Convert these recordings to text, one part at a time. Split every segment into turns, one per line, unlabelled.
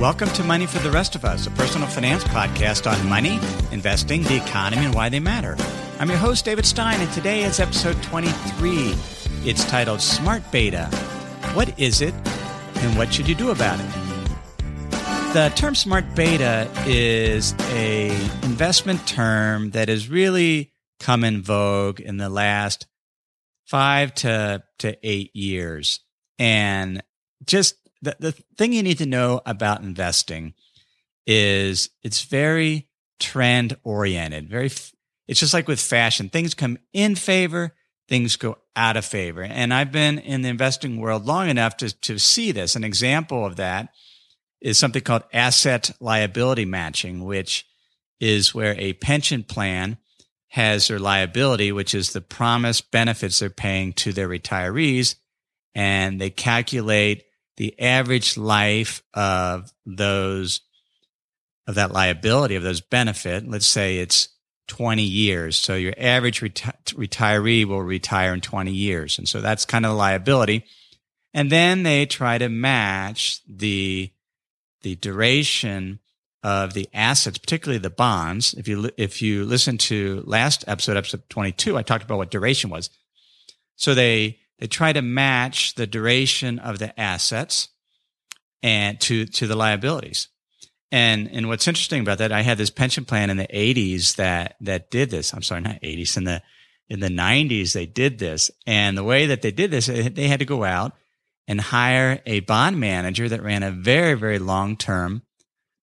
Welcome to Money for the Rest of Us, a personal finance podcast on money, investing, the economy, and why they matter. I'm your host, David Stein, and today is episode 23. It's titled Smart Beta. What is it, and what should you do about it? The term smart beta is a investment term that has really come in vogue in the last five to, to eight years. And just the, the thing you need to know about investing is it's very trend oriented, very, it's just like with fashion. Things come in favor, things go out of favor. And I've been in the investing world long enough to, to see this. An example of that is something called asset liability matching, which is where a pension plan has their liability, which is the promised benefits they're paying to their retirees. And they calculate the average life of those, of that liability, of those benefit. Let's say it's 20 years. So your average reti- retiree will retire in 20 years. And so that's kind of the liability. And then they try to match the the duration of the assets, particularly the bonds. If you if you listen to last episode, episode 22, I talked about what duration was. So they they try to match the duration of the assets and to to the liabilities. And and what's interesting about that, I had this pension plan in the 80s that that did this. I'm sorry, not 80s in the in the 90s they did this. And the way that they did this, they had to go out and hire a bond manager that ran a very, very long term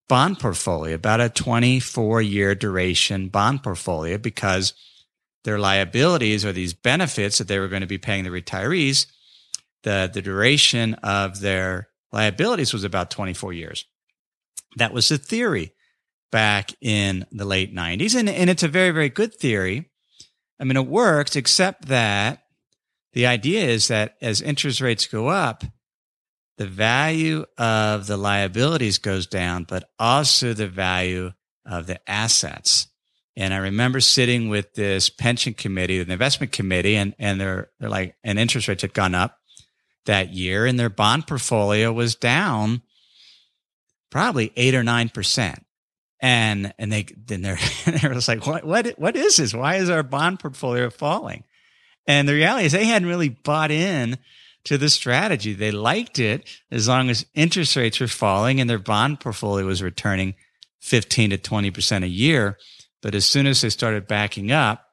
bond portfolio, about a 24 year duration bond portfolio, because their liabilities or these benefits that they were going to be paying the retirees, the, the duration of their liabilities was about 24 years. That was the theory back in the late 90s. And, and it's a very, very good theory. I mean, it works, except that the idea is that as interest rates go up, the value of the liabilities goes down, but also the value of the assets. And I remember sitting with this pension committee, the investment committee, and, and they're, they're like, and interest rates had gone up that year and their bond portfolio was down probably eight or nine percent. And, and they, then they're, they're just like, what, what, what is this? Why is our bond portfolio falling? And the reality is they hadn't really bought in to the strategy. They liked it as long as interest rates were falling and their bond portfolio was returning 15 to 20% a year. But as soon as they started backing up,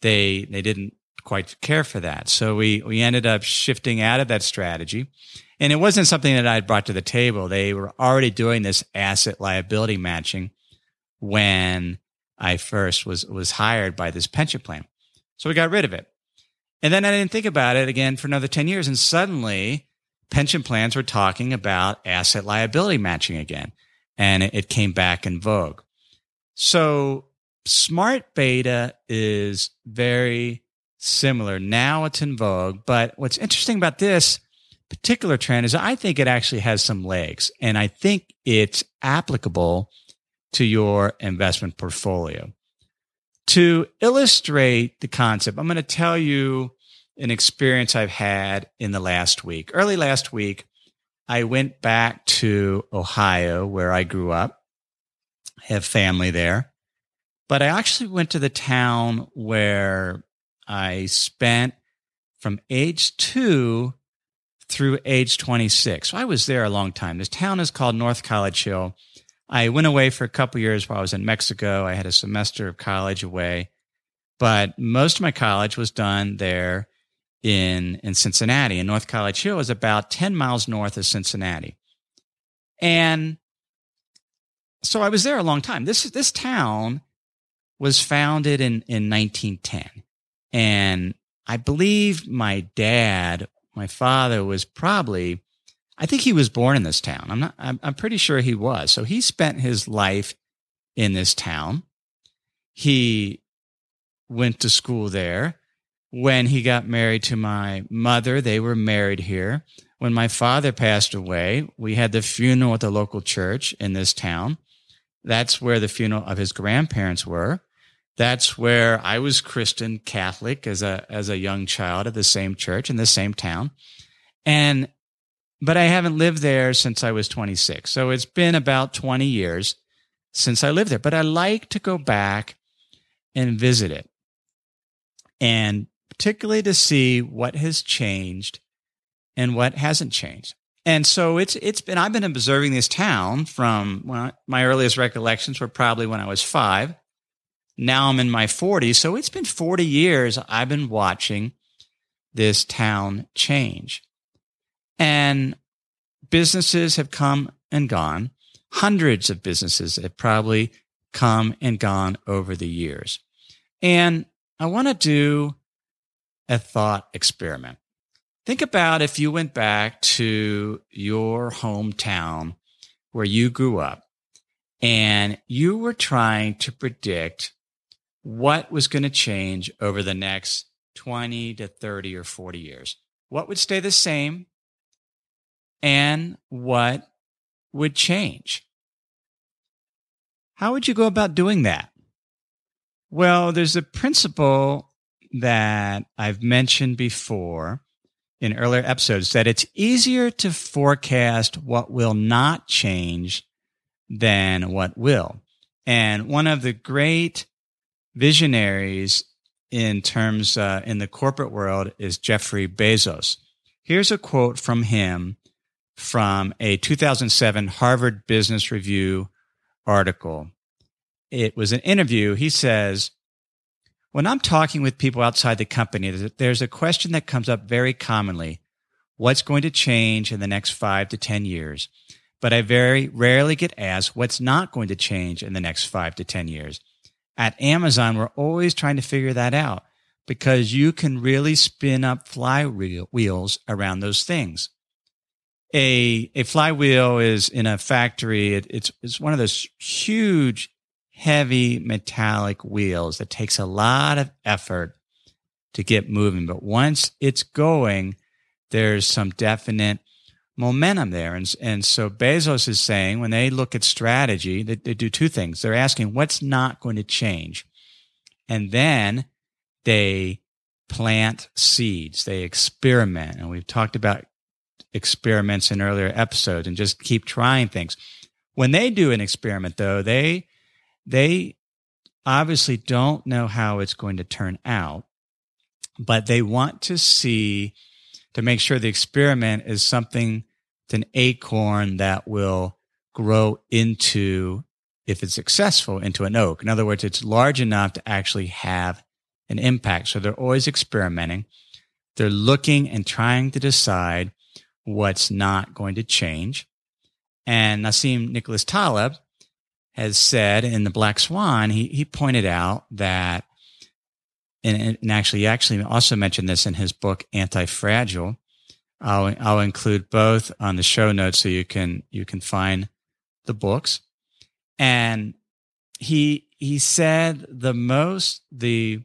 they, they didn't quite care for that. So we, we ended up shifting out of that strategy. And it wasn't something that I brought to the table. They were already doing this asset liability matching when I first was, was hired by this pension plan. So we got rid of it. And then I didn't think about it again for another 10 years. And suddenly pension plans were talking about asset liability matching again. And it came back in vogue. So smart beta is very similar. Now it's in vogue. But what's interesting about this particular trend is I think it actually has some legs and I think it's applicable to your investment portfolio. To illustrate the concept, I'm going to tell you an experience I've had in the last week. Early last week, I went back to Ohio where I grew up, have family there. But I actually went to the town where I spent from age two through age 26. So I was there a long time. This town is called North College Hill. I went away for a couple years while I was in Mexico. I had a semester of college away, but most of my college was done there in, in Cincinnati. And North College Hill is about 10 miles north of Cincinnati. And so I was there a long time. This, this town was founded in, in 1910. And I believe my dad, my father was probably I think he was born in this town. I'm not, I'm, I'm pretty sure he was. So he spent his life in this town. He went to school there. When he got married to my mother, they were married here. When my father passed away, we had the funeral at the local church in this town. That's where the funeral of his grandparents were. That's where I was Christian Catholic as a, as a young child at the same church in the same town. And but I haven't lived there since I was 26. So it's been about 20 years since I lived there. But I like to go back and visit it. And particularly to see what has changed and what hasn't changed. And so it's it's been I've been observing this town from my earliest recollections were probably when I was 5. Now I'm in my 40s, so it's been 40 years I've been watching this town change. And businesses have come and gone. Hundreds of businesses have probably come and gone over the years. And I want to do a thought experiment. Think about if you went back to your hometown where you grew up and you were trying to predict what was going to change over the next 20 to 30 or 40 years. What would stay the same and what would change? How would you go about doing that? Well, there's a principle that I've mentioned before in earlier episodes that it's easier to forecast what will not change than what will. And one of the great visionaries in terms uh, in the corporate world is Jeffrey Bezos. Here's a quote from him from a 2007 Harvard Business Review article. It was an interview. He says, when I'm talking with people outside the company, there's a question that comes up very commonly. What's going to change in the next five to 10 years? But I very rarely get asked what's not going to change in the next five to 10 years. At Amazon, we're always trying to figure that out because you can really spin up flywheels around those things. A, a flywheel is in a factory. It, it's, it's one of those huge, heavy metallic wheels that takes a lot of effort to get moving. But once it's going, there's some definite momentum there. And, and so Bezos is saying when they look at strategy, they, they do two things. They're asking what's not going to change. And then they plant seeds, they experiment. And we've talked about experiments in earlier episodes and just keep trying things. When they do an experiment though, they, they obviously don't know how it's going to turn out, but they want to see to make sure the experiment is something, an acorn that will grow into, if it's successful, into an oak. In other words, it's large enough to actually have an impact. So they're always experimenting. They're looking and trying to decide what's not going to change. And Nassim Nicholas Taleb has said in the Black Swan, he, he pointed out that and, and actually, he actually also mentioned this in his book, Anti-Fragile. I'll, I'll include both on the show notes so you can, you can find the books. And he, he said the most, the,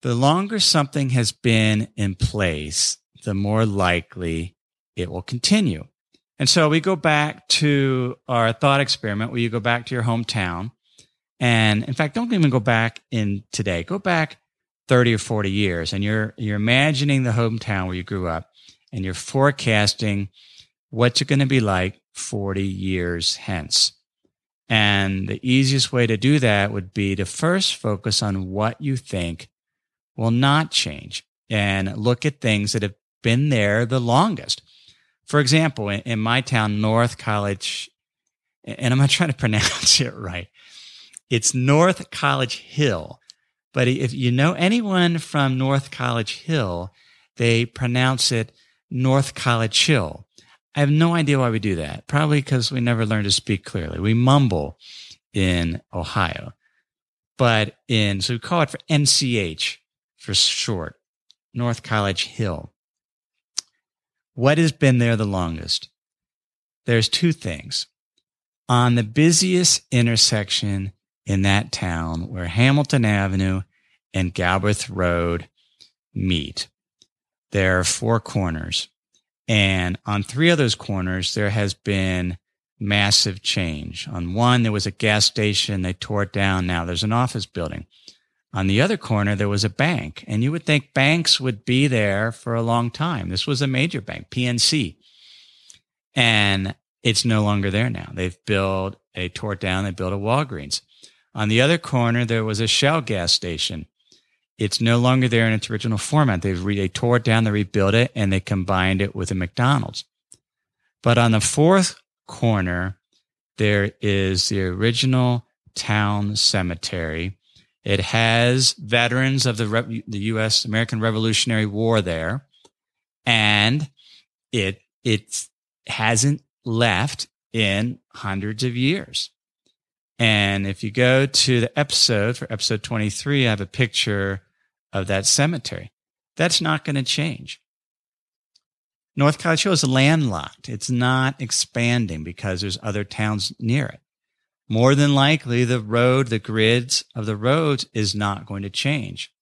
the longer something has been in place, the more likely it will continue. And so we go back to our thought experiment where you go back to your hometown and in fact, don't even go back in today. Go back 30 or 40 years and you're, you're imagining the hometown where you grew up and you're forecasting what's it going to be like 40 years hence. And the easiest way to do that would be to first focus on what you think will not change and look at things that have been there the longest. For example, in, in my town, North College, and I'm not trying to pronounce it right, it's North College Hill. But if you know anyone from North College Hill, they pronounce it North College Hill. I have no idea why we do that. Probably because we never learned to speak clearly. We mumble in Ohio. But in, so we call it for NCH for short, North College Hill. What has been there the longest? There's two things. On the busiest intersection in that town where Hamilton Avenue and Galbraith Road meet. There are four corners. And on three of those corners, there has been massive change. On one, there was a gas station. They tore it down. Now there's an office building. On the other corner, there was a bank, and you would think banks would be there for a long time. This was a major bank, PNC. And it's no longer there now. They've built, they tore it down, they built a Walgreens. On the other corner, there was a Shell gas station. It's no longer there in its original format. They've re, they tore it down, they rebuilt it, and they combined it with a McDonald's. But on the fourth corner, there is the original town cemetery. It has veterans of the, the U.S. American Revolutionary War there, and it it hasn't left in hundreds of years. And if you go to the episode for episode 23, I have a picture of that cemetery. That's not going to change. North College Hill is landlocked. It's not expanding because there's other towns near it. More than likely, the road, the grids of the roads is not going to change.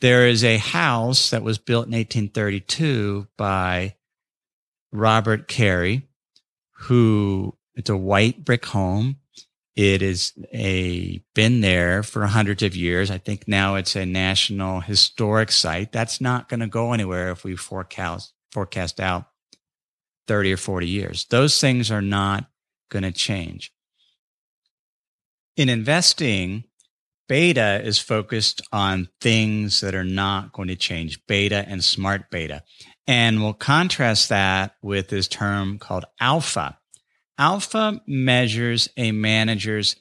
There is a house that was built in 1832 by Robert Cary, who it's a white brick home. It is a been there for hundreds of years. I think now it's a national historic site. That's not going to go anywhere if we forecast forecast out 30 or 40 years. Those things are not going to change. In investing, beta is focused on things that are not going to change, beta and smart beta. And we'll contrast that with this term called alpha. Alpha measures a manager's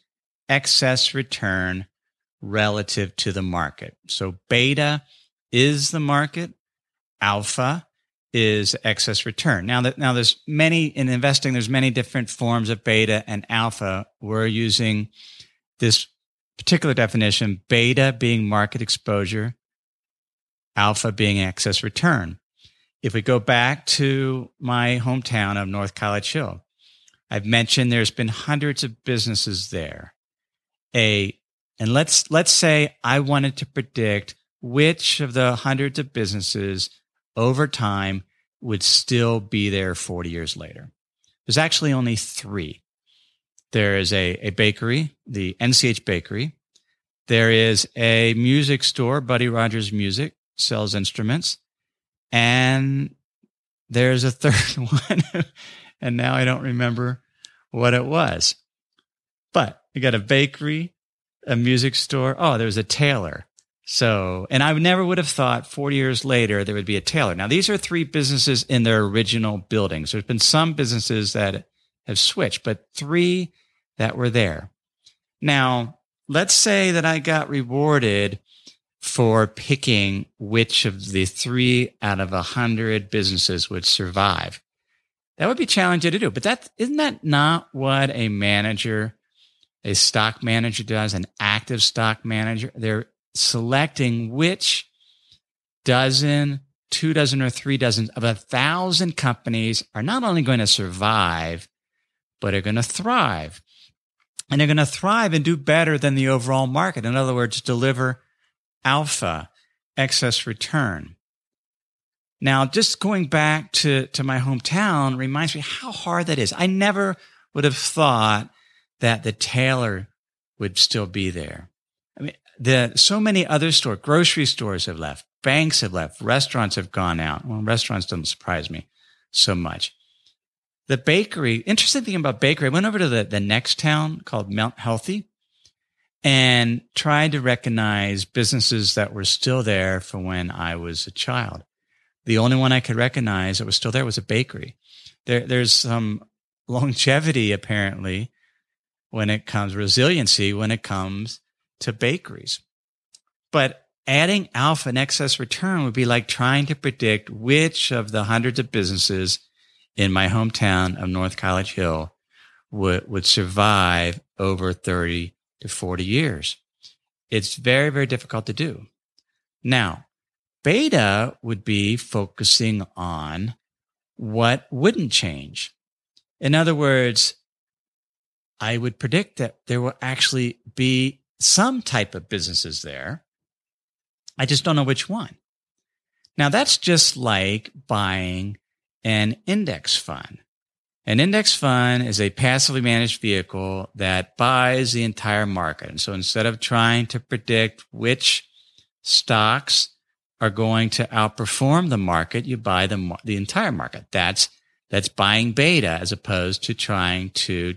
excess return relative to the market. So beta is the market. Alpha is excess return. Now that now there's many in investing, there's many different forms of beta and alpha. We're using this particular definition, beta being market exposure, alpha being excess return. If we go back to my hometown of North College Hill, I've mentioned there's been hundreds of businesses there. A and let's let's say I wanted to predict which of the hundreds of businesses over time would still be there 40 years later. There's actually only three. There is a, a bakery, the NCH Bakery. There is a music store, Buddy Rogers Music, sells instruments. And there's a third one. and now I don't remember what it was. But you got a bakery, a music store. Oh, there was a tailor. So, and I never would have thought 40 years later there would be a tailor. Now, these are three businesses in their original buildings. There's been some businesses that have switched, but three that were there. Now, let's say that I got rewarded for picking which of the three out of a hundred businesses would survive. That would be challenging to do, but that isn't that not what a manager, a stock manager does, an active stock manager? They're selecting which dozen, two dozen, or three dozen of a thousand companies are not only going to survive, but are going to thrive. And they're going to thrive and do better than the overall market. In other words, deliver alpha, excess return. Now, just going back to, to my hometown reminds me how hard that is. I never would have thought that the tailor would still be there. I mean, the so many other stores, grocery stores have left, banks have left, restaurants have gone out. Well, restaurants don't surprise me so much. The bakery, interesting thing about bakery, I went over to the, the next town called Mount Healthy and tried to recognize businesses that were still there from when I was a child. The only one I could recognize that was still there was a bakery. There, there's some longevity apparently when it comes resiliency when it comes to bakeries. But adding alpha and excess return would be like trying to predict which of the hundreds of businesses in my hometown of North College Hill would, would survive over 30 to 40 years. It's very, very difficult to do. Now, beta would be focusing on what wouldn't change. In other words, I would predict that there will actually be some type of businesses there. I just don't know which one. Now that's just like buying an index fund. An index fund is a passively managed vehicle that buys the entire market. And so instead of trying to predict which stocks are going to outperform the market, you buy the, the entire market. That's, that's buying beta as opposed to trying to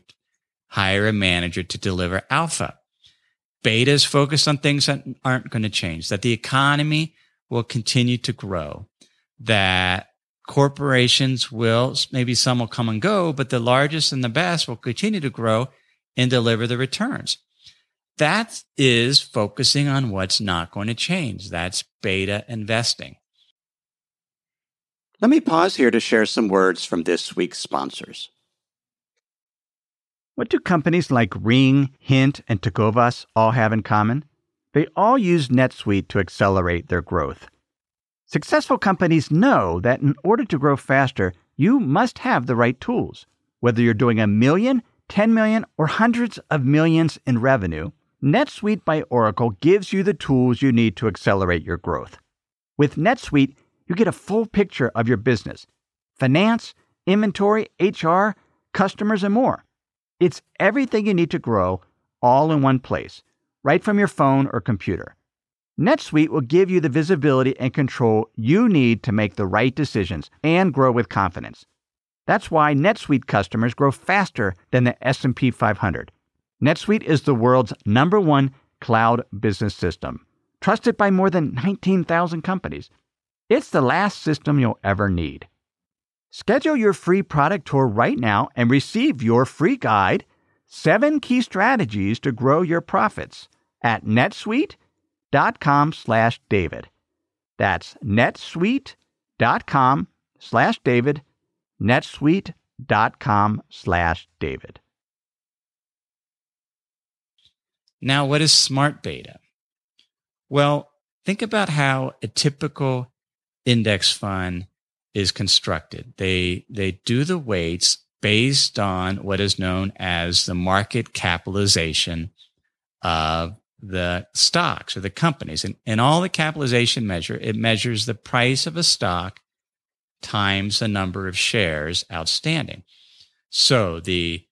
hire a manager to deliver alpha. Beta is focused on things that aren't going to change, that the economy will continue to grow, that corporations will, maybe some will come and go, but the largest and the best will continue to grow and deliver the returns. That is focusing on what's not going to change. That's beta investing.
Let me pause here to share some words from this week's sponsors.
What do companies like Ring, Hint, and Tecovas all have in common? They all use NetSuite to accelerate their growth. Successful companies know that in order to grow faster, you must have the right tools. Whether you're doing a million, 10 million, or hundreds of millions in revenue, NetSuite by Oracle gives you the tools you need to accelerate your growth. With NetSuite, you get a full picture of your business finance, inventory, HR, customers, and more. It's everything you need to grow all in one place, right from your phone or computer. NetSuite will give you the visibility and control you need to make the right decisions and grow with confidence. That's why NetSuite customers grow faster than the S&P 500. NetSuite is the world's number 1 cloud business system, trusted by more than 19,000 companies. It's the last system you'll ever need. Schedule your free product tour right now and receive your free guide, 7 key strategies to grow your profits at netsuite.com slash David. That's netsuite.com slash David, netsuite.com slash David.
Now, what is smart beta? Well, think about how a typical index fund is constructed. They, they do the weights based on what is known as the market capitalization of the stocks or the companies. And, and all the capitalization measure, it measures the price of a stock times the number of shares outstanding. So the,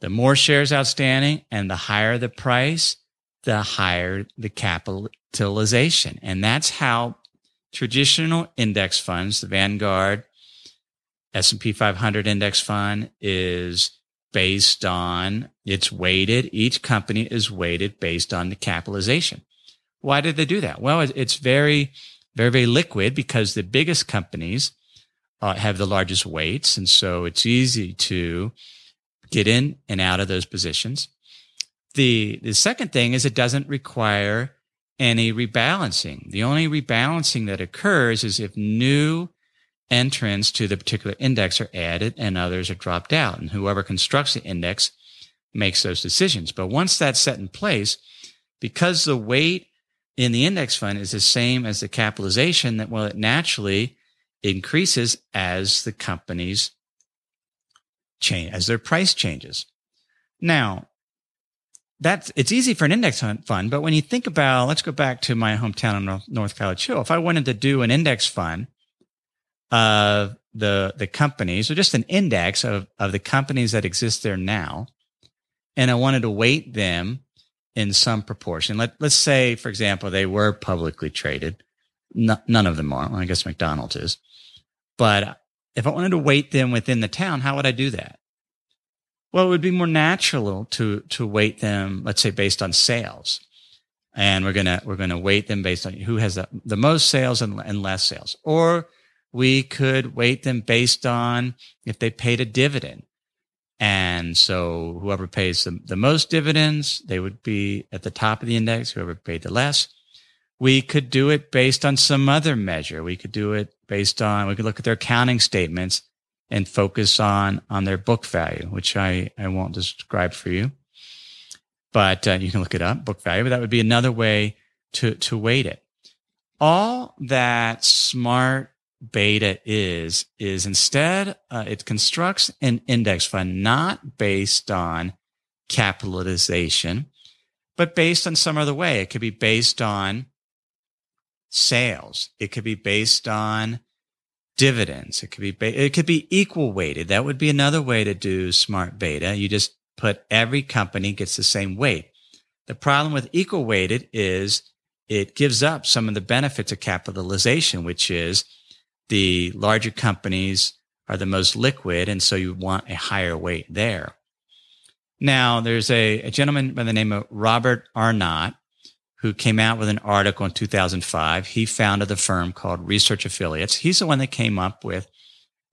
the more shares outstanding and the higher the price, the higher the capitalization. And that's how traditional index funds, the Vanguard S&P 500 index fund is based on it's weighted each company is weighted based on the capitalization. Why did they do that? Well, it's very very very liquid because the biggest companies uh, have the largest weights and so it's easy to get in and out of those positions. The the second thing is it doesn't require any rebalancing. The only rebalancing that occurs is if new entrants to the particular index are added and others are dropped out. And whoever constructs the index makes those decisions. But once that's set in place, because the weight in the index fund is the same as the capitalization, that well, it naturally increases as the companies change, as their price changes. Now, that's it's easy for an index fund, but when you think about, let's go back to my hometown of North College Hill. If I wanted to do an index fund of the the companies, or just an index of of the companies that exist there now, and I wanted to weight them in some proportion. Let let's say, for example, they were publicly traded. No, none of them are. Well, I guess McDonald's is, but if I wanted to weight them within the town, how would I do that? Well, it would be more natural to to weight them, let's say, based on sales, and we're gonna we're gonna weight them based on who has the, the most sales and, and less sales, or we could weight them based on if they paid a dividend. And so whoever pays the, the most dividends, they would be at the top of the index. Whoever paid the less, we could do it based on some other measure. We could do it based on, we could look at their accounting statements and focus on on their book value, which I I won't describe for you, but uh, you can look it up, book value. But that would be another way to to weight it. All that smart beta is is instead uh, it constructs an index fund not based on capitalization, but based on some other way. It could be based on sales. It could be based on dividends. It could be, it could be equal weighted. That would be another way to do smart beta. You just put every company gets the same weight. The problem with equal weighted is it gives up some of the benefits of capitalization, which is the larger companies are the most liquid. And so you want a higher weight there. Now, there's a, a gentleman by the name of Robert Arnott who came out with an article in 2005. He founded a firm called Research Affiliates. He's the one that came up with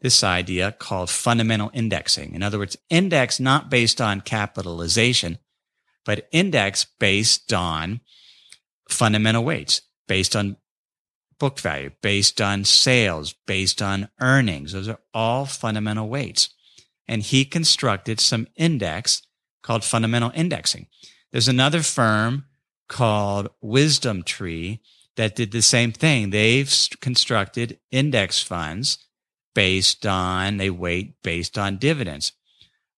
this idea called fundamental indexing. In other words, index not based on capitalization, but index based on fundamental weights, based on book value, based on sales, based on earnings. Those are all fundamental weights. And he constructed some index called fundamental indexing. There's another firm called Wisdom Tree that did the same thing. They've constructed index funds based on, they weight based on dividends.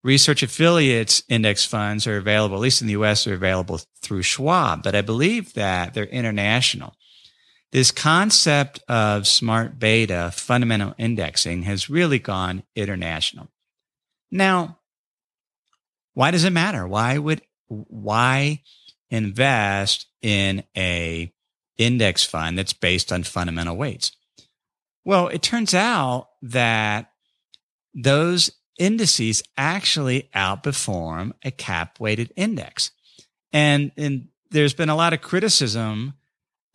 Research affiliates index funds are available, at least in the US, are available through Schwab, but I believe that they're international. This concept of smart beta fundamental indexing has really gone international. Now, why does it matter? Why would, why invest in a index fund that's based on fundamental weights? Well, it turns out that those indices actually outperform a cap weighted index. And, and there's been a lot of criticism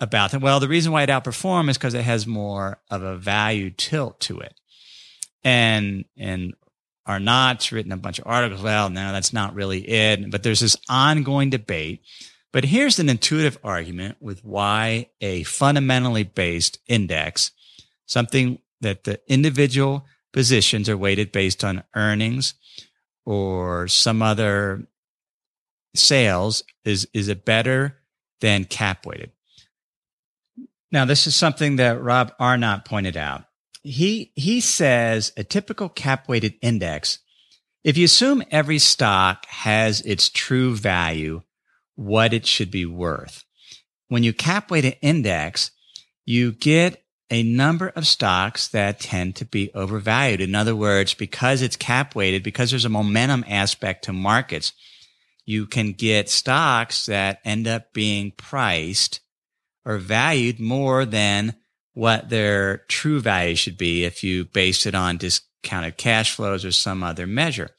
about them. Well, the reason why it outperforms is because it has more of a value tilt to it. And, and Arnott's written a bunch of articles. Well, no, that's not really it. But there's this ongoing debate. But here's an intuitive argument with why a fundamentally based index, something that the individual positions are weighted based on earnings or some other sales is, is it better than cap weighted? Now, this is something that Rob Arnott pointed out. He he says a typical cap weighted index if you assume every stock has its true value what it should be worth. When you cap weight an index you get a number of stocks that tend to be overvalued. In other words because it's cap weighted because there's a momentum aspect to markets you can get stocks that end up being priced or valued more than what their true value should be if you base it on discounted cash flows or some other measure.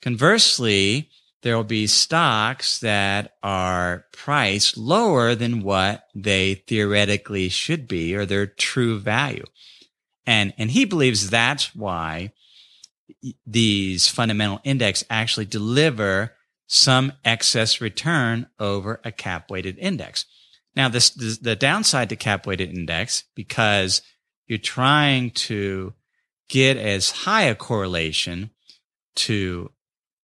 Conversely, there will be stocks that are priced lower than what they theoretically should be or their true value. And, and he believes that's why these fundamental index actually deliver some excess return over a cap weighted index. Now, this, this the downside to cap weighted index because you're trying to get as high a correlation to,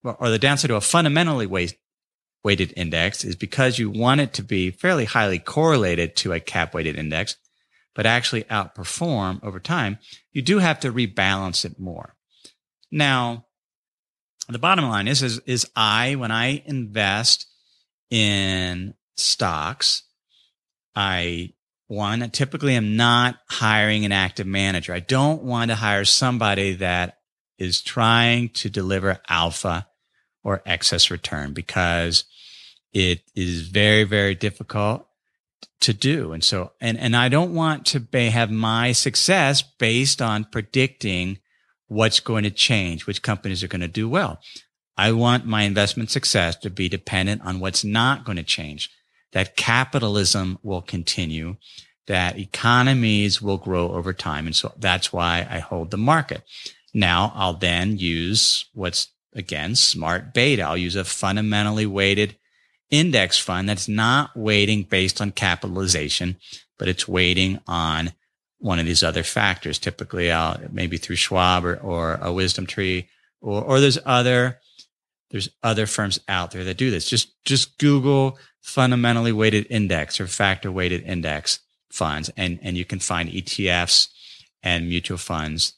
or the downside to a fundamentally weight, weighted index is because you want it to be fairly highly correlated to a cap weighted index, but actually outperform over time. You do have to rebalance it more. Now, the bottom line is, is, is I, when I invest in stocks, I one, typically am not hiring an active manager. I don't want to hire somebody that is trying to deliver alpha or excess return because it is very, very difficult to do. And so, and, and I don't want to be, have my success based on predicting what's going to change, which companies are going to do well. I want my investment success to be dependent on what's not going to change that capitalism will continue, that economies will grow over time. And so that's why I hold the market. Now I'll then use what's again smart beta. I'll use a fundamentally weighted index fund that's not weighting based on capitalization, but it's weighting on one of these other factors. Typically, I'll maybe through Schwab or, or a wisdom tree or, or there's other, there's other firms out there that do this. Just, just Google fundamentally weighted index or factor weighted index funds. And, and you can find ETFs and mutual funds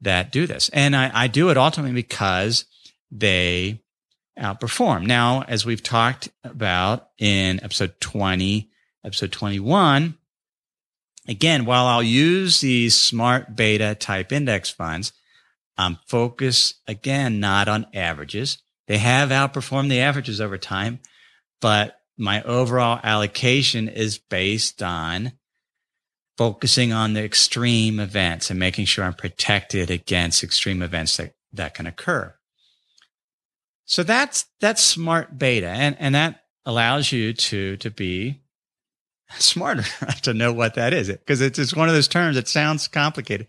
that do this. And I, I do it ultimately because they outperform. Now, as we've talked about in episode 20, episode 21, Again, while I'll use these smart beta type index funds, I'm focused again, not on averages. They have outperformed the averages over time, but my overall allocation is based on focusing on the extreme events and making sure I'm protected against extreme events that, that can occur. So that's, that's smart beta. And, and that allows you to, to be smarter to know what that is because it's, it's one of those terms that sounds complicated,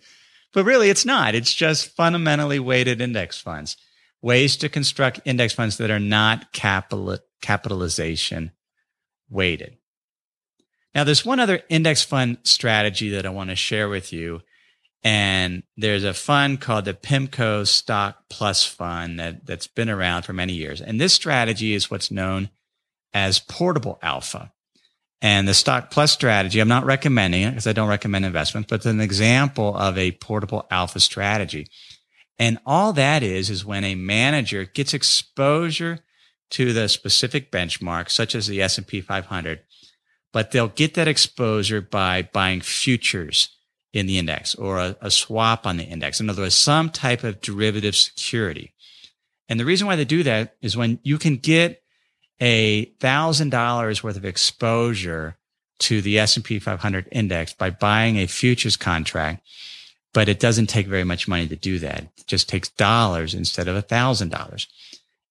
but really it's not. It's just fundamentally weighted index funds, ways to construct index funds that are not capital, capitalization weighted. Now, there's one other index fund strategy that I want to share with you. And there's a fund called the PIMCO Stock Plus Fund that, that's been around for many years. And this strategy is what's known as portable alpha. And the Stock Plus strategy, I'm not recommending it because I don't recommend investments, but it's an example of a portable alpha strategy. And all that is, is when a manager gets exposure to the specific benchmark, such as the S&P 500, but they'll get that exposure by buying futures in the index or a, a, swap on the index. In other words, some type of derivative security. And the reason why they do that is when you can get a thousand dollars worth of exposure to the S&P 500 index by buying a futures contract, but it doesn't take very much money to do that. It just takes dollars instead of a thousand dollars.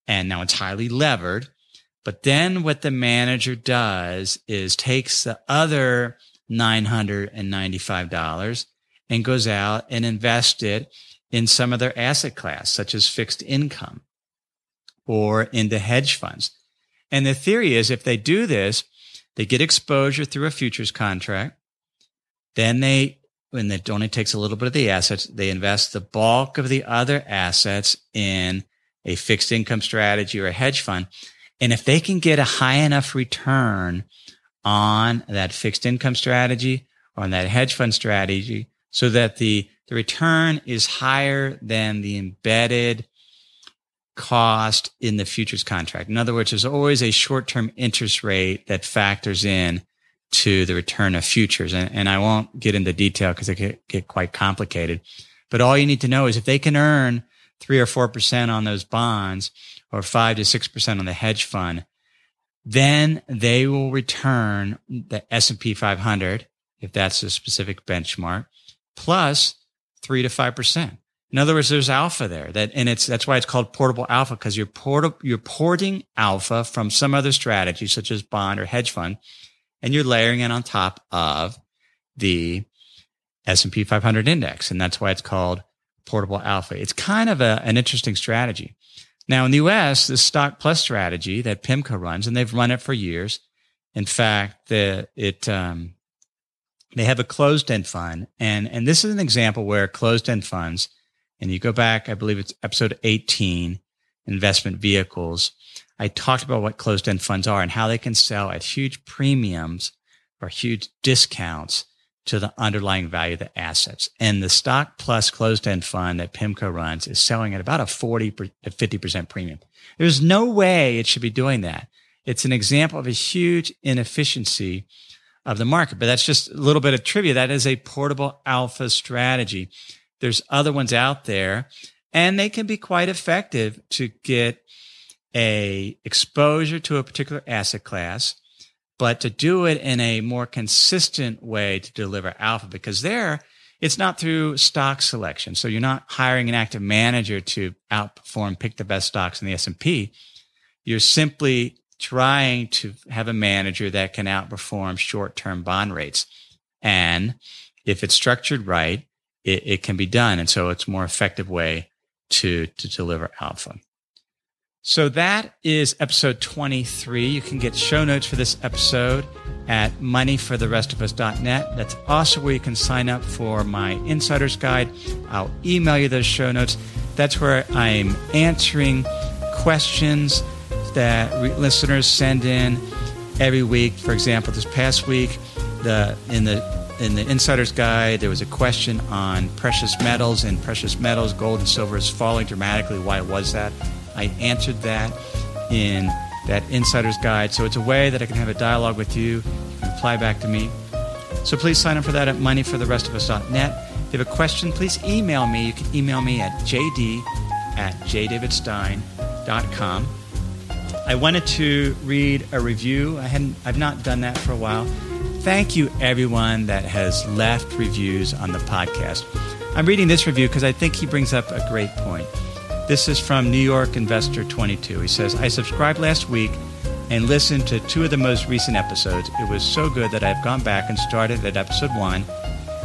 And now it's highly levered. But then what the manager does is takes the other $995 and goes out and invests it in some other asset class, such as fixed income or into hedge funds. And the theory is if they do this, they get exposure through a futures contract. Then they, when it only takes a little bit of the assets, they invest the bulk of the other assets in a fixed income strategy or a hedge fund. And if they can get a high enough return on that fixed income strategy or on that hedge fund strategy so that the, the return is higher than the embedded cost in the futures contract. In other words, there's always a short term interest rate that factors in to the return of futures. And, and I won't get into detail because it can get quite complicated. But all you need to know is if they can earn three or 4% on those bonds, or five to six percent on the hedge fund, then they will return the S&P 500 if that's a specific benchmark plus three to five percent. In other words, there's alpha there that, and it's, that's why it's called portable alpha because you're port, you're porting alpha from some other strategy such as bond or hedge fund and you're layering it on top of the S&P 500 index. And that's why it's called portable alpha. It's kind of a, an interesting strategy. Now, in the US, the stock plus strategy that PIMCO runs, and they've run it for years. In fact, the, it, um, they have a closed end fund. And, and this is an example where closed end funds, and you go back, I believe it's episode 18, investment vehicles. I talked about what closed end funds are and how they can sell at huge premiums or huge discounts to the underlying value of the assets. And the stock plus closed end fund that PIMCO runs is selling at about a 40 to 50% premium. There's no way it should be doing that. It's an example of a huge inefficiency of the market, but that's just a little bit of trivia. That is a portable alpha strategy. There's other ones out there and they can be quite effective to get a exposure to a particular asset class but to do it in a more consistent way to deliver alpha because there it's not through stock selection. So you're not hiring an active manager to outperform, pick the best stocks in the S&P. You're simply trying to have a manager that can outperform short-term bond rates. And if it's structured right, it, it can be done. And so it's a more effective way to, to deliver alpha. So that is episode 23. You can get show notes for this episode at moneyfortherestofus.net. That's also where you can sign up for my insider's guide. I'll email you those show notes. That's where I'm answering questions that re- listeners send in every week. For example, this past week, the in the in the insider's guide, there was a question on precious metals and precious metals, gold and silver is falling dramatically. Why was that? I answered that in that insider's guide. So it's a way that I can have a dialogue with you, can reply back to me. So please sign up for that at moneyfortherestofus.net. If you have a question, please email me. You can email me at jd at jdavidstein.com. I wanted to read a review. I hadn't I've not done that for a while. Thank you everyone that has left reviews on the podcast. I'm reading this review because I think he brings up a great point. This is from New York Investor 22. He says, I subscribed last week and listened to two of the most recent episodes. It was so good that I've gone back and started at episode one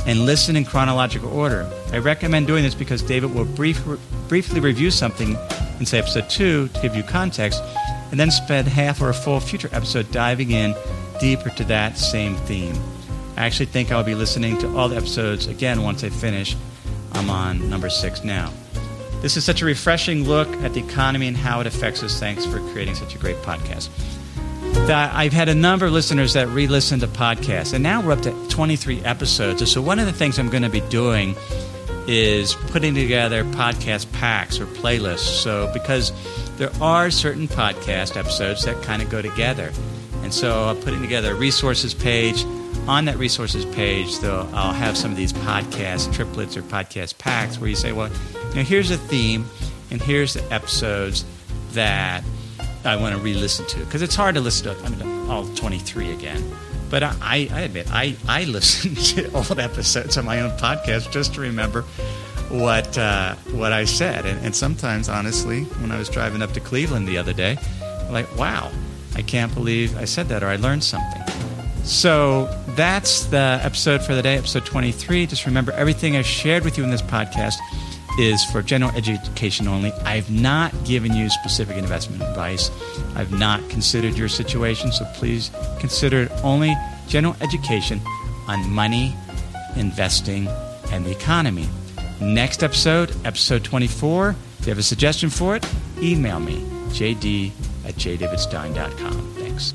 and listened in chronological order. I recommend doing this because David will brief, briefly review something in, say, episode two to give you context, and then spend half or a full future episode diving in deeper to that same theme. I actually think I'll be listening to all the episodes again once I finish. I'm on number six now. This is such a refreshing look at the economy and how it affects us. Thanks for creating such a great podcast I've had a number of listeners that re listen to podcasts, and now we're up to 23 episodes. So, one of the things I'm going to be doing is putting together podcast packs or playlists. So, because there are certain podcast episodes that kind of go together. And so, I'm putting together a resources page. On that resources page, though, I'll have some of these podcast triplets or podcast packs where you say, well, you know, here's a theme, and here's the episodes that I want to re-listen to because it's hard to listen to I mean, all 23 again. But I, I admit I, I listen to old episodes of my own podcast just to remember what uh, what I said. And, and, sometimes, honestly, when I was driving up to Cleveland the other day, I'm like, wow, I can't believe I said that or I learned something. So that's the episode for the day, episode 23. Just remember everything I shared with you in this podcast is for general education only. I've not given you specific investment advice. I've not considered your situation, so please consider only general education on money, investing, and the economy. Next episode, episode 24. If you have a suggestion for it, email me, jd at jdavidstein.com. Thanks.